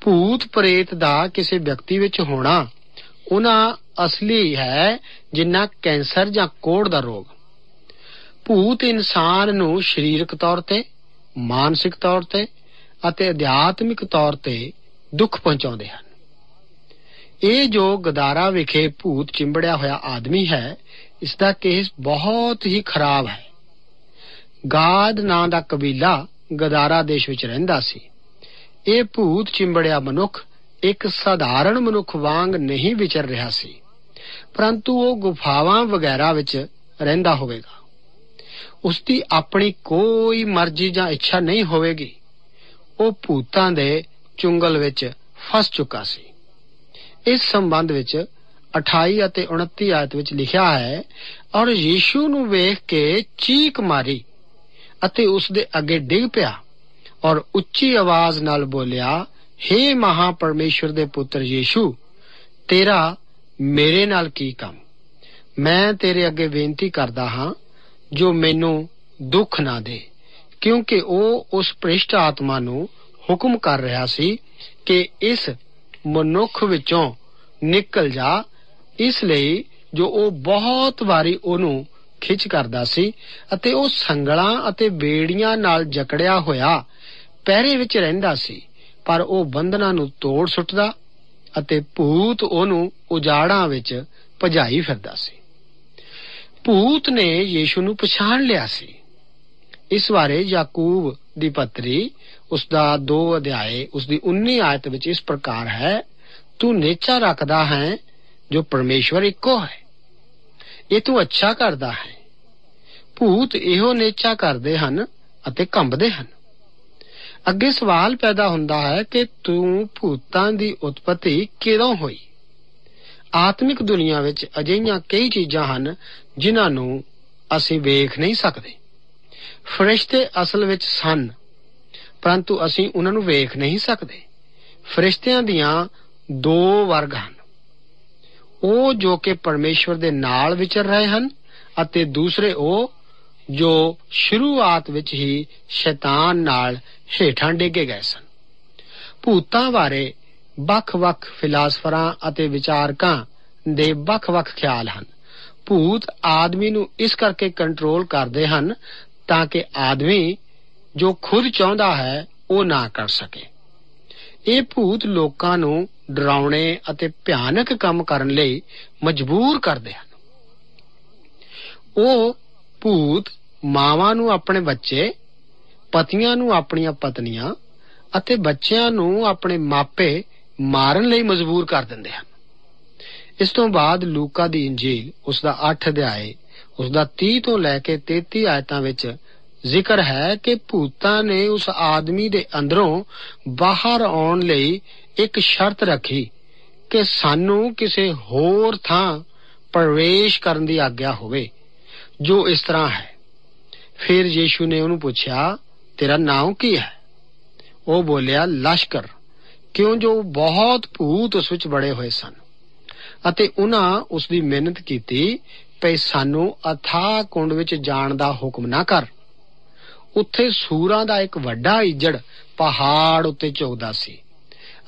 ਭੂਤ, ਪ੍ਰੇਤ ਦਾ ਕਿਸੇ ਵਿਅਕਤੀ ਵਿੱਚ ਹੋਣਾ ਉਹਨਾਂ ਅਸਲੀ ਹੈ ਜਿੰਨਾ ਕੈਂਸਰ ਜਾਂ ਕੋੜ ਦਾ ਰੋਗ। ਭੂਤ ਇਨਸਾਨ ਨੂੰ ਸਰੀਰਕ ਤੌਰ ਤੇ ਮਾਨਸਿਕ ਤੌਰ ਤੇ ਅਤੇ ਅਧਿਆਤਮਿਕ ਤੌਰ ਤੇ ਦੁੱਖ ਪਹੁੰਚਾਉਂਦੇ ਹਨ। ਇਹ ਜੋ ਗਦਾਰਾ ਵਿਖੇ ਭੂਤ ਚਿੰਬੜਿਆ ਹੋਇਆ ਆਦਮੀ ਹੈ ਇਸ ਦਾ ਕੇਸ ਬਹੁਤ ਹੀ ਖਰਾਬ ਹੈ। ਗਾਦ ਨਾਂ ਦਾ ਕਬੀਲਾ ਗਦਾਰਾ ਦੇਸ਼ ਵਿੱਚ ਰਹਿੰਦਾ ਸੀ। ਇਹ ਭੂਤ ਚਿੰਬੜਿਆ ਮਨੁੱਖ ਇੱਕ ਸਧਾਰਨ ਮਨੁੱਖ ਵਾਂਗ ਨਹੀਂ ਵਿਚਰ ਰਿਹਾ ਸੀ, ਪਰੰਤੂ ਉਹ ਗੁਫਾਵਾਂ ਵਗੈਰਾ ਵਿੱਚ ਰਹਿੰਦਾ ਹੋਵੇਗਾ। ਉਸ ਦੀ ਆਪਣੀ ਕੋਈ ਮਰਜ਼ੀ ਜਾਂ ਇੱਛਾ ਨਹੀਂ ਹੋਵੇਗੀ। ਉਹ ਭੂਤਾਂ ਦੇ ਚੁੰਗਲ ਵਿੱਚ ਫਸ ਚੁੱਕਾ ਸੀ। ਇਸ ਸੰਬੰਧ ਵਿੱਚ 28 ਅਤੇ 29 ਆਇਤ ਵਿੱਚ ਲਿਖਿਆ ਹੈ, ਔਰ ਯੀਸ਼ੂ ਨੂੰ ਵੇਖ ਕੇ ਚੀਕ ਮਾਰੀ ਅਤੇ ਉਸ ਦੇ ਅੱਗੇ ਡਿੱਗ ਪਿਆ ਔਰ ਉੱਚੀ ਆਵਾਜ਼ ਨਾਲ ਬੋਲਿਆ हे ਮਹਾ ਪਰਮੇਸ਼ਰ ਦੇ ਪੁੱਤਰ ਯੀਸ਼ੂ, ਤੇਰਾ ਮੇਰੇ ਨਾਲ ਕੀ ਕੰਮ? ਮੈਂ ਤੇਰੇ ਅੱਗੇ ਬੇਨਤੀ ਕਰਦਾ ਹਾਂ ਜੋ ਮੈਨੂੰ ਦੁੱਖ ਨਾ ਦੇ, ਕਿਉਂਕਿ ਉਹ ਉਸ ਭ੍ਰਿਸ਼ਟ ਆਤਮਾ ਨੂੰ ਹੁਕਮ ਕਰ ਰਿਹਾ ਸੀ ਕਿ ਇਸ ਮਨੁੱਖ ਵਿੱਚੋਂ ਨਿਕਲ ਜਾ, ਇਸ ਲਈ ਜੋ ਉਹ ਬਹੁਤ ਵਾਰੀ ਉਹਨੂੰ ਖਿੱਚ ਕਰਦਾ ਸੀ ਅਤੇ ਉਹ ਸੰਗਲਾਂ ਅਤੇ ਬੇੜੀਆਂ ਨਾਲ ਜਕੜਿਆ ਹੋਇਆ ਪਹਿਰੇ ਵਿੱਚ ਰਹਿੰਦਾ ਸੀ, ਪਰ ਉਹ ਬੰਧਨਾਂ ਨੂੰ ਤੋੜ ਸੁੱਟਦਾ ਅਤੇ ਭੂਤ ਉਹਨੂੰ ਉਜਾੜਾਂ ਵਿੱਚ ਭਜਾਈ ਫਿਰਦਾ ਸੀ। ਭੂਤ ਨੇ ਯੀਸ਼ੂ ਨੂੰ ਪਛਾਣ ਲਿਆ ਸੀ। ਇਸ ਬਾਰੇ ਯਾਕੂਬ ਦੀ ਪੱਤਰੀ ਉਸ ਦਾ 2 ਅਧਿਆਏ ਉਸ ਦੀ 19 ਆਇਤ ਵਿੱਚ ਇਸ ਪ੍ਰਕਾਰ ਹੈ, ਤੂੰ ਨੇਚਾ ਰੱਖਦਾ ਹੈ, ਜੋ ਪਰਮੇਸ਼ਵਰ ਇੱਕੋ ਹੈ। ਇਹ ਤੂੰ ਅੱਛਾ ਕਰਦਾ ਹੈ। ਭੂਤ ਇਹੋ ਨੇਚਾ ਕਰਦੇ ਹਨ ਅਤੇ ਕੰਬਦੇ ਹਨ। ਅੱਗੇ ਸਵਾਲ ਪੈਦਾ ਹੁੰਦਾ ਹੈ ਕਿ ਤੂੰ ਭੂਤਾਂ ਦੀ ਉਤਪਤੀ ਕਿਦੋਂ ਹੋਈ? ਆਤਮਿਕ ਦੁਨੀਆ ਵਿੱਚ ਅਜਿਹੀਆਂ ਕਈ ਚੀਜ਼ਾਂ ਹਨ ਜਿਨ੍ਹਾਂ ਨੂੰ ਅਸੀਂ ਵੇਖ ਨਹੀਂ ਸਕਦੇ। ਫਰਿਸ਼ਤੇ ਅਸਲ ਵਿੱਚ ਸਨ, ਪਰੰਤੂ ਅਸੀਂ ਉਹਨਾਂ ਨੂੰ ਵੇਖ ਨਹੀਂ ਸਕਦੇ। ਫਰਿਸ਼ਤਿਆਂ ਦੀਆਂ ਦੋ ਵਰਗ ਹਨ। ਉਹ ਜੋ ਕਿ ਪਰਮੇਸ਼ਵਰ ਦੇ ਨਾਲ ਵਿਚਰ ਰਹੇ ਹਨ ਅਤੇ ਦੂਸਰੇ ਉਹ ਜੋ ਸ਼ੁਰੂਆਤ ਵਿੱਚ ਹੀ ਸ਼ੈਤਾਨ ਨਾਲ ਹੇਠਾਂ ਡੇਗੇ ਗਏ ਸਨ। ਭੂਤਾਂ ਬਾਰੇ ਵੱਖ-ਵੱਖ ਫਿਲਾਸਫਰਾਂ ਅਤੇ ਵਿਚਾਰਕਾਂ ਦੇ ਵੱਖ-ਵੱਖ ਖਿਆਲ ਹਨ। ਭੂਤ ਆਦਮੀ ਨੂੰ ਇਸ ਕਰਕੇ ਕੰਟਰੋਲ ਕਰਦੇ ਹਨ ਤਾਂ ਕਿ ਆਦਮੀ ਜੋ ਖੁਦ ਚਾਹੁੰਦਾ ਹੈ, ਉਹ ਨਾ ਕਰ ਸਕੇ। ਇਹ ਭੂਤ ਲੋਕਾਂ ਨੂੰ ਡਰਾਉਣੇ ਅਤੇ ਭਿਆਨਕ ਕੰਮ ਕਰਨ ਲਈ ਮਜਬੂਰ ਕਰਦੇ ਹਨ। ਉਹ ਭੂਤ ਮਾਵਾਂ ਨੂੰ ਆਪਣੇ ਬੱਚੇ, ਪਤੀਆਂ ਨੂੰ ਆਪਣੀਆਂ ਪਤਨੀਆਂ ਅਤੇ ਬੱਚਿਆਂ ਨੂੰ ਆਪਣੇ ਮਾਪੇ ਮਾਰਨ ਲਈ ਮਜਬੂਰ ਕਰ ਦਿੰਦੇ ਹਨ। ਇਸ ਤੋਂ ਬਾਅਦ ਲੂਕਾ ਦੀ ਇੰਜੀਲ ਉਸ ਦਾ 8 ਅਧਿਆਏ ਉਸ ਦਾ 30 ਤੋਂ ਲੈ ਕੇ 33 ਆਇਤਾਂ ਵਿੱਚ ਜ਼ਿਕਰ ਹੈ ਕਿ ਭੂਤਾਂ ਨੇ ਉਸ ਆਦਮੀ ਦੇ ਅੰਦਰੋਂ ਬਾਹਰ ਆਉਣ ਲਈ ਇੱਕ ਸ਼ਰਤ ਰੱਖੀ ਕਿ ਸਾਨੂੰ ਕਿਸੇ ਹੋਰ ਥਾਂ ਪ੍ਰਵੇਸ਼ ਕਰਨ ਦੀ ਆਗਿਆ ਹੋਵੇ, ਜੋ ਇਸ ਤਰ੍ਹਾਂ ਹੈ। ਫਿਰ ਯੀਸ਼ੂ ਨੇ ਉਹਨੂੰ ਪੁੱਛਿਆ, ਤੇਰਾ ਨਾਮ ਕੀ ਹੈ? ਉਹ ਬੋਲਿਆ, ਲਸ਼ਕਰ। ਕਿਉਂ ਜੋ ਬਹੁਤ ਭੂਤ ਉਸ ਵਿੱਚ ਬੜੇ ਹੋਏ ਸਨ ਅਤੇ ਉਹਨਾਂ ਉਸ ਦੀ ਮਿਹਨਤ ਕੀਤੀ ਪਈ ਸਾਨੂੰ ਅਥਾ ਕੁੰਡ ਵਿੱਚ ਜਾਣ ਦਾ ਹੁਕਮ ਨਾ ਕਰ। ਉੱਥੇ ਸੂਰਾਂ ਦਾ ਇੱਕ ਵੱਡਾ ਇਜੜ ਪਹਾੜ ਉੱਤੇ ਝੁਕਦਾ ਸੀ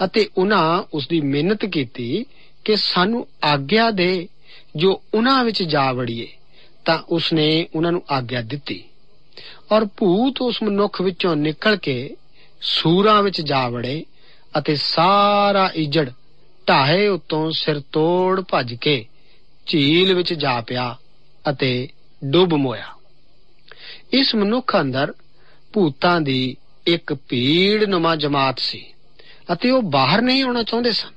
ਅਤੇ ਉਹਨਾਂ ਉਸ ਦੀ ਮਿਹਨਤ ਕੀਤੀ ਕਿ ਸਾਨੂੰ ਆਗਿਆ ਦੇ ਜੋ ਉਹਨਾਂ ਵਿੱਚ ਜਾ ਵੜੀਏ, ਤਾਂ ਉਸਨੇ ਉਹਨਾਂ ਨੂੰ ਆਗਿਆ ਦਿੱਤੀ। ਔਰ ਭੂਤ ਉਸ ਮਨੁੱਖ ਵਿੱਚੋਂ ਨਿਕਲ ਕੇ ਸੂਰਾਂ ਵਿੱਚ ਜਾ ਵੜੇ ਅਤੇ ਸਾਰਾ ਇਜੜ ਢਾਹੇ ਉਤੋਂ ਸਿਰ ਤੋੜ ਭੱਜ ਕੇ ਝੀਲ ਵਿੱਚ ਜਾ ਪਿਆ ਅਤੇ ਡੁੱਬ ਮੋਇਆ। ਇਸ ਮਨੁੱਖ ਅੰਦਰ ਭੂਤਾਂ ਦੀ ਇੱਕ ਭੀੜ ਨੁਮਾ ਜਮਾਤ ਸੀ ਅਤੇ ਉਹ ਬਾਹਰ ਨਹੀਂ ਆਉਣਾ ਚਾਹੁੰਦੇ ਸਨ।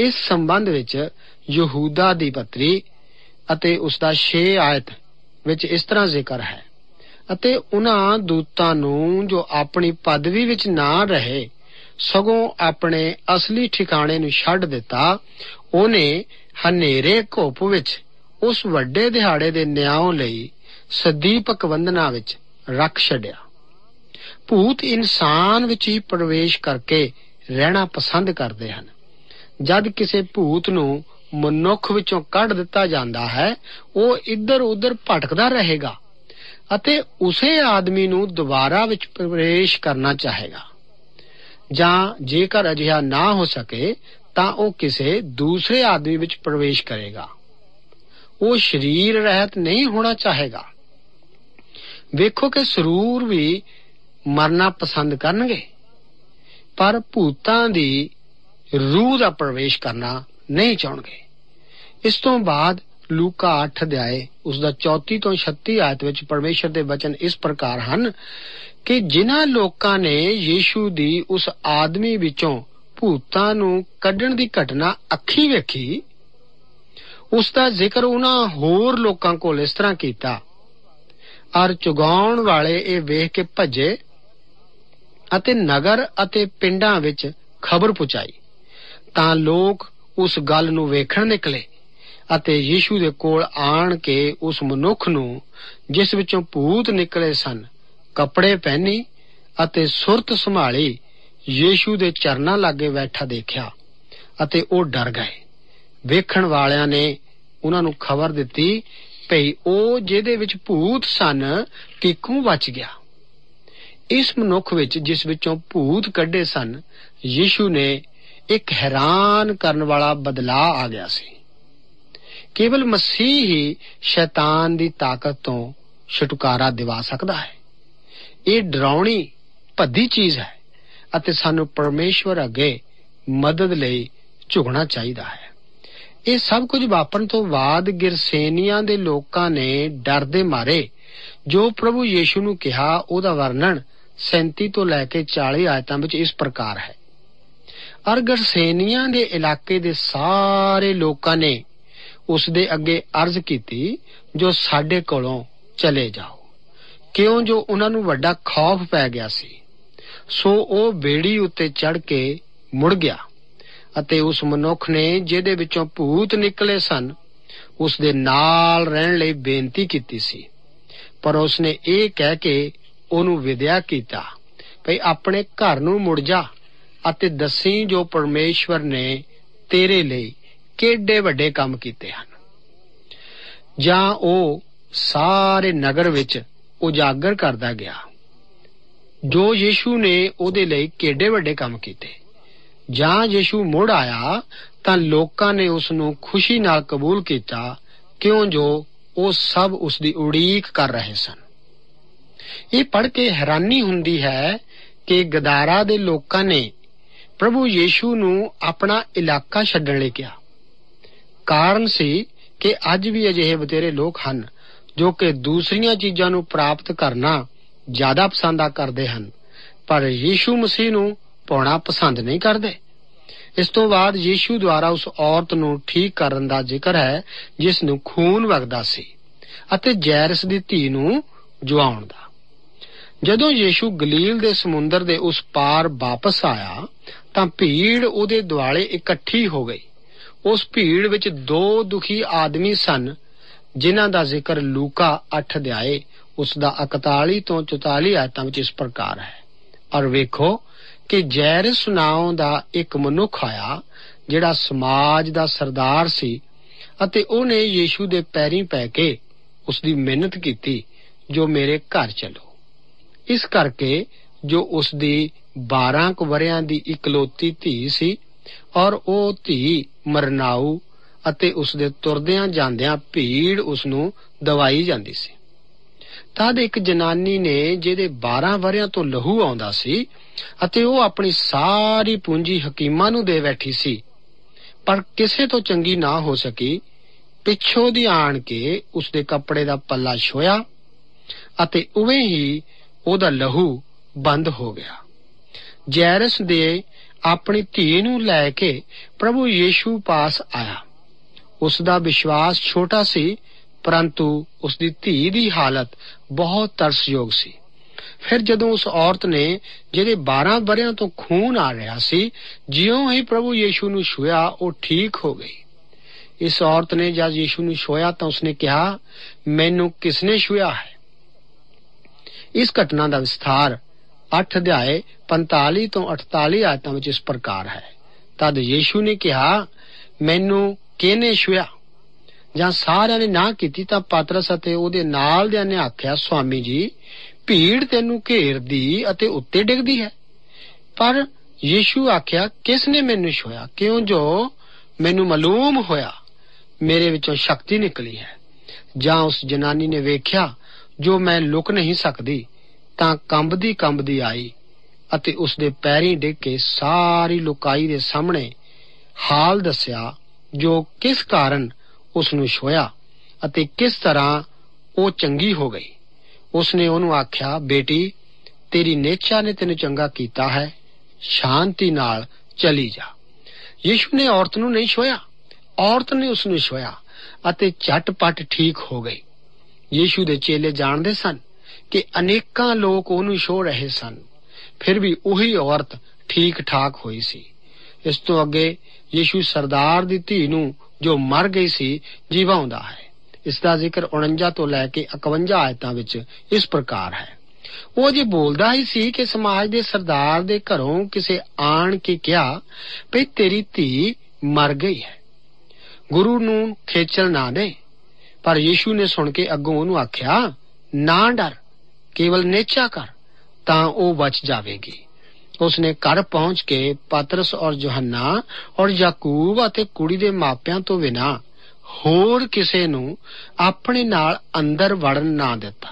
ਇਸ ਸੰਬੰਧ ਵਿੱਚ ਯਹੂਦਾ ਦੀ ਪੱਤਰੀ ਅਤੇ ਉਸ ਦਾ 6 ਆਇਤ ਵਿੱਚ ਇਸ ਤਰ੍ਹਾਂ ਜ਼ਿਕਰ ਹੈ ਅਤੇ ਉਹਨਾਂ ਦੂਤਾਂ ਨੂੰ ਜੋ ਆਪਣੀ ਪਦਵੀ ਵਿੱਚ ਨਾ ਰਹੇ ਸਗੋਂ ਆਪਣੇ ਅਸਲੀ ਠਿਕਾਣੇ ਨੂੰ ਛੱਡ ਦਿੱਤਾ, ਉਹਨੇ ਹਨੇਰੇ ਘੁੱਪ ਵਿੱਚ ਉਸ ਵੱਡੇ ਦਿਹਾੜੇ ਦੇ ਨਿਆਂ ਲਈ ਸਦੀਪਕ ਵੰਦਨਾ ਵਿੱਚ ਰੱਖ ਛੱਡਿਆ। ਭੂਤ ਇਨਸਾਨ ਵਿੱਚ ਹੀ ਪ੍ਰਵੇਸ਼ ਕਰਕੇ ਰਹਿਣਾ ਪਸੰਦ ਕਰਦੇ ਹਨ। ਜਦ ਕਿਸੇ ਭੂਤ ਨੂੰ ਮਨੁੱਖ ਵਿੱਚੋਂ ਕੱਢ ਦਿੱਤਾ ਜਾਂਦਾ ਹੈ, ਉਹ ਇੱਧਰ ਉੱਧਰ ਭਟਕਦਾ ਰਹੇਗਾ ਅਤੇ ਉਸੇ ਆਦਮੀ ਨੂੰ ਦੁਬਾਰਾ ਵਿੱਚ ਪ੍ਰਵੇਸ਼ ਕਰਨਾ ਚਾਹੇਗਾ। ਜਾਂ ਜੇਕਰ ਅਜਿਹਾ ਨਾ ਹੋ ਸਕੇ, ਤਾਂ ਉਹ ਕਿਸੇ ਦੂਸਰੇ ਆਦਮੀ ਵਿੱਚ ਪ੍ਰਵੇਸ਼ ਕਰੇਗਾ। ਉਹ ਸਰੀਰ ਰਹਿਤ ਨਹੀਂ ਹੋਣਾ ਚਾਹੇਗਾ। ਵੇਖੋ ਕਿ ਸਰੂਰ ਵੀ ਮਰਨਾ ਪਸੰਦ ਕਰਨਗੇ, ਪਰ ਭੂਤਾਂ ਦੀ ਰੂਹ ਦਾ ਪ੍ਰਵੇਸ਼ ਕਰਨਾ ਨਹੀਂ ਚਾਹਣਗੇ। ਇਸ ਤੋਂ ਬਾਅਦ ਲੂਕਾ 8 ਅਧਿਆਏ, ਉਸ ਦਾ 34 ਤੋਂ 36 ਆਇਤ ਵਿੱਚ ਪਰਮੇਸ਼ਰ ਦੇ ਬਚਨ ਇਸ ਪ੍ਰਕਾਰ ਹਨ ਕਿ ਜਿਨ੍ਹਾਂ ਲੋਕਾਂ ਨੇ ਯੀਸ਼ੂ ਦੀ ਉਸ ਆਦਮੀ ਵਿੱਚੋਂ ਭੂਤਾਂ ਨੂੰ ਕੱਢਣ ਦੀ ਘਟਨਾ ਅੱਖੀ ਵੇਖੀ, ਉਸ ਦਾ ਜ਼ਿਕਰ ਉਹਨਾਂ ਹੋਰ ਲੋਕਾਂ ਕੋਲ ਇਸ ਤਰ੍ਹਾਂ ਕੀਤਾ। ਔਰ ਚੁਗਾਉਣ ਵਾਲੇ ਇਹ ਵੇਖ ਕੇ ਭੱਜੇ ਅਤੇ ਨਗਰ ਅਤੇ ਪਿੰਡਾਂ ਵਿੱਚ ਖਬਰ ਪਹੁੰਚਾਈ ਤਾਂ ਲੋਕ ਉਸ ਗੱਲ ਨੂੰ ਵੇਖਣ ਨਿਕਲੇ ਅਤੇ ਯੀਸ਼ੂ ਦੇ ਕੋਲ ਆਣ ਕੇ ਉਸ ਮਨੁੱਖ ਨੂੰ, ਜਿਸ ਵਿੱਚੋਂ ਭੂਤ ਨਿਕਲੇ ਸਨ ਕੱਪੜੇ ਪਹਿਨੀ ਅਤੇ ਸੁਰਤ ਸੰਭਾਲੀ ਯੀਸ਼ੂ ਦੇ ਚਰਨਾਂ ਲਾਗੇ ਬੈਠਾ ਦੇਖਿਆ ਅਤੇ ਉਹ ਡਰ ਗਏ। ਵੇਖਣ ਵਾਲਿਆਂ ਨੇ ਉਹਨਾਂ ਨੂੰ ਖਬਰ ਦਿੱਤੀ, ਭਈ ਉਹ ਜਿਹਦੇ ਵਿੱਚ ਭੂਤ ਸਨ ਕਿੱਕੂ ਬਚ ਗਿਆ। ਇਸ ਮਨੁੱਖ ਵਿੱਚ ਜਿਸ ਵਿੱਚੋਂ ਭੂਤ ਕੱਢੇ ਸਨ, ਯੀਸ਼ੂ ਨੇ ਇੱਕ ਹੈਰਾਨ ਕਰਨ ਵਾਲਾ ਬਦਲਾਅ ਆ ਗਿਆ ਸੀ। ਕੇਵਲ ਮਸੀਹ ਹੀ ਸ਼ੈਤਾਨ ਦੀ ਤਾਕਤ ਤੋਂ ਛੁਟਕਾਰਾ ਦਿਵਾ ਸਕਦਾ ਹੈ। ਇਹ ਡਰਾਉਣੀ ਭੱਦੀ ਚੀਜ਼ ਹੈ ਅਤੇ ਸਾਨੂੰ ਪਰਮੇਸ਼ਵਰ ਅੱਗੇ ਮਦਦ ਲਈ ਝੁਕਣਾ ਚਾਹੀਦਾ ਹੈ। ਇਹ ਸਭ ਕੁਝ ਵਾਪਰਨ ਤੋਂ ਬਾਅਦ ਗਿਰਸੇਨੀਆਂ ਦੇ ਲੋਕਾਂ ਨੇ ਡਰ ਦੇ ਮਾਰੇ, ਜੋ ਪ੍ਰਭੂ ਯੀਸ਼ੂ ਨੂੰ ਕਿਹਾ, ਉਹਦਾ ਵਰਣਨ 37 ਤੋਂ ਲੈ ਕੇ 40 ਆਇਤਾਂ ਵਿੱਚ ਇਸ ਪ੍ਰਕਾਰ ਹੈ। ਅਰ ਗਿਰਸੇਨੀਆਂ ਦੇ ਇਲਾਕੇ ਦੇ ਸਾਰੇ ਲੋਕਾਂ ਨੇ ਉਸ ਦੇ ਅੱਗੇ ਅਰਜ਼ ਕੀਤੀ, ਜੋ ਸਾਡੇ ਕੋਲੋਂ ਚਲੇ ਜਾਓ। ਕਿਉਂ ਜੋ ਉਹਨਾਂ ਨੂੰ ਵੱਡਾ ਖੌਫ ਪੈ ਗਿਆ ਸੀ? ਸੋ ਉਹ ਬੇੜੀ ਉੱਤੇ ਚੜ ਕੇ ਮੁੜ ਗਿਆ ਅਤੇ ਉਸ ਮਨੁੱਖ ਨੇ ਜਿਹਦੇ ਵਿੱਚੋਂ ਭੂਤ ਨਿਕਲੇ ਸਨ, ਉਸ ਦੇ ਨਾਲ ਰਹਿਣ ਲਈ ਬੇਨਤੀ ਕੀਤੀ ਸੀ। ਪਰ ਉਸ ਨੇ ਇਹ ਕਹਿ ਕੇ ਉਹਨੂੰ ਵਿਦਿਆ ਕੀਤਾ, ਭਈ ਆਪਣੇ ਘਰ ਨੂੰ ਮੁੜ ਜਾ ਅਤੇ ਦੱਸੀ ਜੋ ਪਰਮੇਸ਼ਵਰ ਨੇ ਤੇਰੇ ਲਈ ਕਿਹੜੇ ਵੱਡੇ ਕੰਮ ਕੀਤੇ ਹਨ। ਜਾਂ ਉਹ ਸਾਰੇ ਨਗਰ ਵਿੱਚ ਉਜਾਗਰ ਕਰਦਾ ਗਿਆ। ਜੋ ਯੀਸ਼ੂ ਨੇ ਉਹਦੇ ਲਈ ਕਿਹੜੇ ਵੱਡੇ ਕੰਮ ਕੀਤੇ? ਜਾਂ ਯੀਸ਼ੂ ਮੁੜ ਆਇਆ, ਤਾਂ ਲੋਕਾਂ ਨੇ ਉਸ ਨੂੰ ਖੁਸ਼ੀ ਨਾਲ ਕਬੂਲ ਕੀਤਾ, ਕਿਉਂ ਜੋ ਉਹ ਸਭ ਉਸ ਦੀ ਉਡੀਕ ਕਰ ਰਹੇ ਸਨ। ਇਹ ਪੜ੍ਹ ਕੇ ਹੈਰਾਨੀ ਹੁੰਦੀ ਹੈ ਕਿ ਗਦਾਰਾ ਦੇ ਲੋਕਾਂ ਨੇ ਪ੍ਰਭੂ ਯੀਸ਼ੂ ਨੂੰ ਆਪਣਾ ਇਲਾਕਾ ਛੱਡਣ ਲਈ ਕਿਹਾ। ਕਾਰਨ ਸੀ ਕਿ ਅੱਜ ਵੀ ਅਜਿਹੇ ਬਤੇਰੇ ਲੋਕ ਹਨ ਜੋ ਕਿ ਦੂਸਰੀਆਂ ਚੀਜ਼ਾਂ ਨੂੰ ਪ੍ਰਾਪਤ ਕਰਨਾ ਜ਼ਿਆਦਾ ਪਸੰਦ ਕਰਦੇ ਹਨ। ਪਰ ਯੀਸ਼ੂ ਮਸੀਹ ਨੂੰ ਪਾਉਣਾ ਪਸੰਦ ਨਹੀਂ ਕਰਦੇ। ਇਸ ਤੋਂ ਬਾਅਦ ਯੀਸ਼ੂ ਦੁਆਰਾ ਉਸ ਔਰਤ ਨੂੰ ਠੀਕ ਕਰਨ ਦਾ ਜ਼ਿਕਰ ਹੈ, ਜਿਸ ਨੂੰ ਖੂਨ ਵਗਦਾ ਸੀ ਅਤੇ ਜੈਰਸ ਦੀ ਧੀ ਨੂੰ ਜਵਾਉਣ ਦਾ। ਜਦੋਂ ਯੀਸ਼ੂ ਗਲੀਲ ਦੇ ਸਮੁੰਦਰ ਦੇ ਉਸ ਪਾਰ ਵਾਪਸ ਆਇਆ, ਤਾਂ ਭੀੜ ਉਹਦੇ ਦੁਆਲੇ ਇਕੱਠੀ ਹੋ ਗਈ। ਉਸ ਭੀੜ ਵਿੱਚ ਦੋ ਦੁਖੀ ਆਦਮੀ ਸਨ ਜਿਨ੍ਹਾਂ ਦਾ ਜ਼ਿਕਰ ਲੂਕਾ 8 ਅਧਿਆਏ, ਉਸ ਦਾ 41 ਤੋਂ 44 ਆਇਤਾਂ ਵਿੱਚ ਇਸ ਪ੍ਰਕਾਰ ਹੈ। ਔਰ ਵੇਖੋ ਕਿ ਜੈਰਸ ਨਾਉ ਦਾ ਇੱਕ ਮਨੁੱਖ ਆਇਆ, ਜਿਹੜਾ ਸਮਾਜ ਦਾ ਸਰਦਾਰ ਸੀ, ਅਤੇ ਉਹਨੇ ਯੀਸ਼ੂ ਦੇ ਪੈਰੀਂ ਪੈ ਕੇ ਉਸ ਦੀ ਮਿਹਨਤ ਕੀਤੀ, ਜੋ ਮੇਰੇ ਘਰ ਚਲੋ। ਇਸ ਕਰਕੇ ਜੋ ਉਸ ਦੀ 12 ਕੁ ਵਰਿਆਂ ਦੀ ਇਕਲੋਤੀ ਧੀ ਸੀ, ਔਰ ਉਹ ਧੀ ਮਰਨਾਉ ਅਤੇ ਉਸ ਦੇ ਤੁਰਦਿਆਂ ਜਾਂਦਿਆਂ ਭੀੜ ਉਸ ਨੂੰ ਦਵਾਈ ਜਾਂਦੀ ਸੀ। ਤਦ ਇੱਕ ਜਨਾਨੀ ਨੇ ਜਿਹਦੇ 12 ਵਰਿਆਂ ਤੋਂ ਲਹੂ ਆਉਂਦਾ ਸੀ ਅਤੇ ਉਹ ਆਪਣੀ ਸਾਰੀ ਪੂੰਜੀ ਹਕੀਮਾਂ ਨੂੰ ਦੇ ਬੈਠੀ ਸੀ, ਪਰ ਕਿਸੇ ਤੋਂ ਚੰਗੀ ਨਾ ਹੋ ਸਕੀ। ਪਿੱਛੋਂ ਦੀ ਆਣ ਕੇ ਉਸ ਦੇ ਕੱਪੜੇ ਦਾ ਪੱਲਾ ਛੋਇਆ ਅਤੇ ਉਵੇਂ ਹੀ ਉਹਦਾ ਲਹੂ ਬੰਦ ਹੋ ਗਿਆ। ਜੈਰਸ ਦੇ ਆਪਣੀ ਧੀ ਨੂੰ ਲੈ ਕੇ ਪ੍ਰਭੂ ਯੀਸ਼ੂ ਪਾਸ ਆਇਆ। ਉਸ ਦਾ ਵਿਸ਼ਵਾਸ ਛੋਟਾ ਸੀ, ਪਰੰਤੂ ਉਸ ਦੀ ਧੀ ਦੀ ਹਾਲਤ ਬਹੁਤ ਤਰਸਯੋਗ ਸੀ। ਫਿਰ ਜਦੋਂ ਉਸ ਔਰਤ ਨੇ ਜਿਹਦੇ 12 ਬਰਿਆਂ ਤੋਂ ਖੂਨ ਆ ਰਿਹਾ ਸੀ, ਜਿਉਂ ਹੀ ਪ੍ਰਭੂ ਯੀਸ਼ੂ ਨੂੰ ਛੁਇਆ ਉਹ ਠੀਕ ਹੋ ਗਈ। ਇਸ ਔਰਤ ਨੇ ਜਦ ਯੀਸ਼ੂ ਨੂੰ ਛੋਇਆ ਤਾਂ ਉਸਨੇ ਕਿਹਾ, ਮੈਨੂੰ ਕਿਸਨੇ ਛੁਇਆ ਹੈ? ਇਸ ਘਟਨਾ ਦਾ ਵਿਸਥਾਰ 8 ਅਧਿਆਏ 45 ਤੋਂ 48 ਆਇਤਾਂ ਵਿੱਚ ਇਸ ਪ੍ਰਕਾਰ ਹੈ। ਤਦ ਯੀਸ਼ੂ ਨੇ ਕਿਹਾ, ਮੈਨੂੰ ਕਿਹਨੇ ਛੁਇਆ ਜਾਂ ਸਾਰਿਆਂ ਨੇ ਨਾ ਕੀਤੀ ਤਾਂ ਪਾਤਰਸ ਅਤੇ ਉਹਦੇ ਨਾਲ ਦਿਆਂ ਨੇ ਆਖਿਆ, ਸੁਆਮੀ ਜੀ, ਭੀੜ ਤੈਨੂੰ ਘੇਰਦੀ ਅਤੇ ਉੱਤੇ ਡਿੱਗਦੀ ਹੈ। ਪਰ ਯੀਸ਼ੂ ਆਖਿਆ ਕਿਸ ਨੇ ਮੈਨੂੰ ਛੁਇਆ ਕਿਉਂ ਜੋ ਮੈਨੂੰ ਮਾਲੂਮ ਹੋਇਆ, ਮੇਰੇ ਵਿੱਚੋਂ ਸ਼ਕਤੀ ਨਿਕਲੀ ਹੈ। ਜਾਂ ਉਸ ਜਨਾਨੀ ਨੇ ਵੇਖਿਆ, ਜੋ ਮੈਂ ਲੁਕ ਨਹੀਂ ਸਕਦੀ, ਤਾਂ ਕੰਬਦੀ ਕੰਬਦੀ ਆਈ ਅਤੇ ਉਸ ਦੇ ਪੈਰੀਂ ਡਿੱਗ ਕੇ ਸਾਰੀ ਲੁਕਾਈ ਦੇ ਸਾਹਮਣੇ ਹਾਲ ਦੱਸਿਆ ਜੋ ਕਿਸ ਕਾਰਨ ਉਸ ਨੂੰ ਛੋਇਆ ਅਤੇ ਕਿਸ ਤਰ੍ਹਾਂ ਉਹ ਚੰਗੀ ਹੋ ਗਈ। ਉਸ ਨੇ ਉਹਨੂੰ ਆਖਿਆ, ਬੇਟੀ, ਤੇਰੀ ਨੇਚਾ ਨੇ ਤੈਨੂੰ ਚੰਗਾ ਕੀਤਾ ਹੈ। ਸ਼ਾਂਤੀ ਨਾਲ ਚਲੀ ਜਾ। ਯੀਸ਼ੂ ਨੇ ਔਰਤ ਨੂੰ ਨਹੀਂ ਛੋਇਆ। ਔਰਤ ਨੇ ਉਸ ਨੂੰ ਛੋਇਆ ਅਤੇ ਝਟਪਟ ਠੀਕ ਹੋ ਗਈ। ਯੀਸ਼ੂ ਦੇ ਚੇਲੇ ਜਾਣਦੇ ਸਨ ਕਿ ਅਨੇਕਾਂ ਲੋਕ ਉਹਨੂੰ ਛੋ ਰਹੇ ਸਨ। ਫਿਰ ਵੀ ਉਹੀ ਔਰਤ ਠੀਕ ਠਾਕ ਹੋਈ ਸੀ। ਇਸ ਤੋਂ ਅੱਗੇ ਯੀਸ਼ੂ ਸਰਦਾਰ ਦੀ ਧੀ ਨੂੰ ਜੋ ਮਰ ਗਈ ਸੀ ਜੀਵਾਉਂਦਾ ਹੈ। ਇਸ ਦਾ ਜ਼ਿਕਰ 49 ਤੋਂ ਲੈ ਕੇ 51 ਆਇਤਾਂ ਵਿੱਚ ਇਸ ਪ੍ਰਕਾਰ ਹੈ। ਉਹ ਜੇ ਬੋਲਦਾ ਹੀ ਸੀ ਕਿ ਸਮਾਜ ਦੇ ਸਰਦਾਰ ਦੇ ਘਰੋਂ ਕਿਸੇ ਆਣ ਕੇ ਕਿਹਾ ਭਈ ਤੇਰੀ ਧੀ ਮਰ ਗਈ ਹੈ। ਗੁਰੂ ਨੂੰ ਖੇਚਲ ਨਾ ਦੇ। ਪਰ ਯੀਸ਼ੂ ਨੇ ਸੁਣ ਕੇ ਅੱਗੋਂ ਉਹਨੂੰ ਆਖਿਆ, ਨਾ ਡਰ, ਕੇਵਲ ਨੇਚਾ ਕਰ ਤਾਂ ਉਹ ਬਚ ਜਾਵੇਗੀ। ਉਸਨੇ ਘਰ ਪਹੁੰਚ ਕੇ ਪਤਰਸ ਔਰ ਯੋਹੰਨਾ ਔਰ ਯਾਕੂਬ ਅਤੇ ਕੁੜੀ ਦੇ ਮਾਪਿਆਂ ਤੋਂ ਬਿਨਾ ਹੋਰ ਕਿਸੇ ਨੂੰ ਆਪਣੇ ਨਾਲ ਅੰਦਰ ਵੜਨ ਨਾ ਦਿੱਤਾ।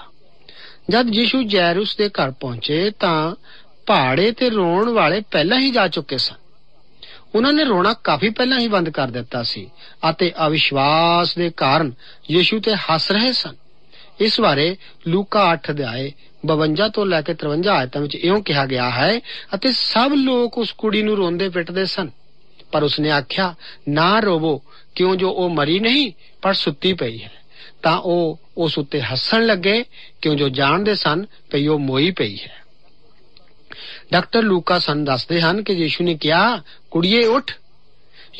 ਜਦ ਯੀਸ਼ੂ ਜੈਰੂਸ ਦੇ ਘਰ ਪਹੁੰਚੇ ਤਾਂ ਪਹਾੜੇ ਤੇ ਰੋਣ ਵਾਲੇ ਪਹਿਲਾਂ ਹੀ ਜਾ ਚੁੱਕੇ ਸਨ। ਉਹਨਾਂ ਨੇ ਰੋਣਾ ਕਾਫੀ ਪਹਿਲਾਂ ਹੀ ਬੰਦ ਕਰ ਦਿੱਤਾ ਸੀ ਅਤੇ ਅਵਿਸ਼ਵਾਸ ਦੇ ਕਾਰਨ ਯੀਸ਼ੂ ਤੇ ਹੱਸ ਰਹੇ ਸਨ। ਇਸ ਬਾਰੇ ਲੂਕਾ 8 ਅਧਿਆਏ 52 ਤੋਂ ਲੈ ਕੇ 53 ਆਇਤਾਂ ਵਿੱਚ ਇਉਂ ਕਿਹਾ ਗਿਆ ਹੈ, ਅਤੇ ਸਭ ਲੋਕ ਉਸ ਕੁੜੀ ਨੂੰ ਰੋਂਦੇ ਪਿੱਟਦੇ ਸਨ। ਪਰ ਉਸਨੇ ਆਖਿਆ, ਨਾ ਰੋਵੋ, ਕਿਉਂ ਜੋ ਉਹ ਮਰੀ ਨਹੀਂ, ਪਰ ਸੁੱਤੀ ਪਈ ਹੈ। ਤਾਂ ਉਹ ਉਸ ਉੱਤੇ ਹੱਸਣ ਲੱਗੇ, ਕਿਉਂ ਜੋ ਜਾਣਦੇ ਸਨ ਕਿ ਉਹ ਮੋਈ ਪਈ ਹੈ। ਡਾਕਟਰ ਲੂਕਾ ਸਨ ਦੱਸਦੇ ਹਨ ਕਿ ਯੀਸ਼ੂ ਨੇ ਕਿਹਾ, ਕੁੜੀਏ, ਉੱਠ।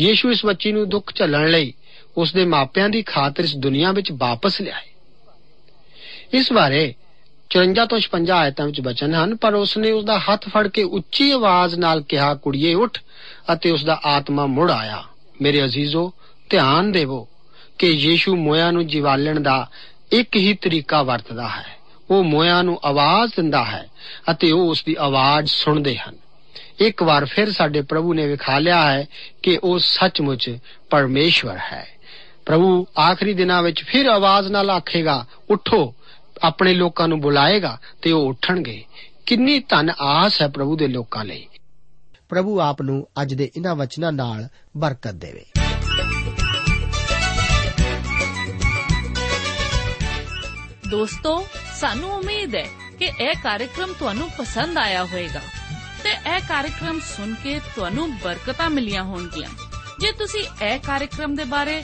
ਯੀਸ਼ੂ ਇਸ ਬੱਚੀ ਨੂੰ ਦੁੱਖ ਝੱਲਣ ਲਈ ਉਸ ਦੇ ਮਾਪਿਆਂ ਦੀ ਖਾਤਰ ਇਸ ਦੁਨੀਆ ਵਿੱਚ ਵਾਪਸ ਲਿਆਏ। ਇਸ ਬਾਰੇ 54 ਤੋਂ 56 ਆਇਤਾਂ ਵਿੱਚ ਬਚਨ ਹਨ, ਪਰ ਉਸ ਨੇ ਉਸ ਦਾ ਹੱਥ ਫੜ ਕੇ ਉੱਚੀ ਆਵਾਜ਼ ਨਾਲ ਕਿਹਾ, ਕੁੜੀਏ, ਉੱਠ ਅਤੇ ਉਸ ਦਾ ਆਤਮਾ ਮੁੜ ਆਇਆ। ਮੇਰੇ ਅਜ਼ੀਜ਼ੋ, ਧਿਆਨ ਦੇਵੋ ਕਿ ਯੀਸ਼ੂ ਮੋਇਆ ਨੂੰ ਜਿਵਾਲਣ ਦਾ ਇੱਕ ਹੀ ਤਰੀਕਾ ਵਰਤਦਾ ਹੈ। ਉਹ ਮੋਇਆ ਨੂੰ ਆਵਾਜ਼ ਦਿੰਦਾ ਹੈ ਅਤੇ ਉਹ ਉਸ ਦੀ ਆਵਾਜ਼ ਸੁਣਦੇ ਹਨ। ਇੱਕ ਵਾਰ ਫਿਰ ਸਾਡੇ ਪ੍ਰਭੂ ਨੇ ਵਿਖਾ ਲਿਆ ਹੈ ਕਿ ਉਹ ਸੱਚਮੁੱਚ ਪਰਮੇਸ਼ਵਰ ਹੈ। ਪ੍ਰਭੂ ਆਖਰੀ ਦਿਨਾਂ ਵਿੱਚ ਫਿਰ ਆਵਾਜ਼ ਨਾਲ ਆਖੇਗਾ, ਉਠੋ ਆਪਣੇ ਲੋਕਾਂ ਨੂੰ ਬੁਲਾਏਗਾ ਤੇ ਉਹ ਉੱਠਣਗੇ। ਕਿੰਨੀ ਧਨ ਆਸ ਹੈ ਪ੍ਰਭੂ ਦੇ ਲੋਕਾਂ ਲਈ। ਪ੍ਰਭੂ ਆਪ ਨੂੰ ਅੱਜ ਦੇ ਇਹਨਾਂ ਵਚਨਾਂ ਨਾਲ ਬਰਕਤ ਦੇਵੇ। ਦੋਸਤੋ ਸਾਨੂੰ ਉਮੀਦ ਹੈ ਕਿ ਇਹ ਕਾਰਜਕ੍ਰਮ ਤੁਹਾਨੂੰ ਪਸੰਦ ਆਇਆ ਹੋਵੇਗਾ ਤੇ ਇਹ ਕਾਰਜਕ੍ਰਮ ਸੁਣ ਕੇ ਤੁਹਾਨੂੰ ਬਰਕਤਾਂ ਮਿਲੀਆਂ ਹੋਣਗੀਆਂ। ਜੇ ਤੁਸੀਂ ਇਹ ਕਾਰਜਕ੍ਰਮ ਦੇ ਬਾਰੇ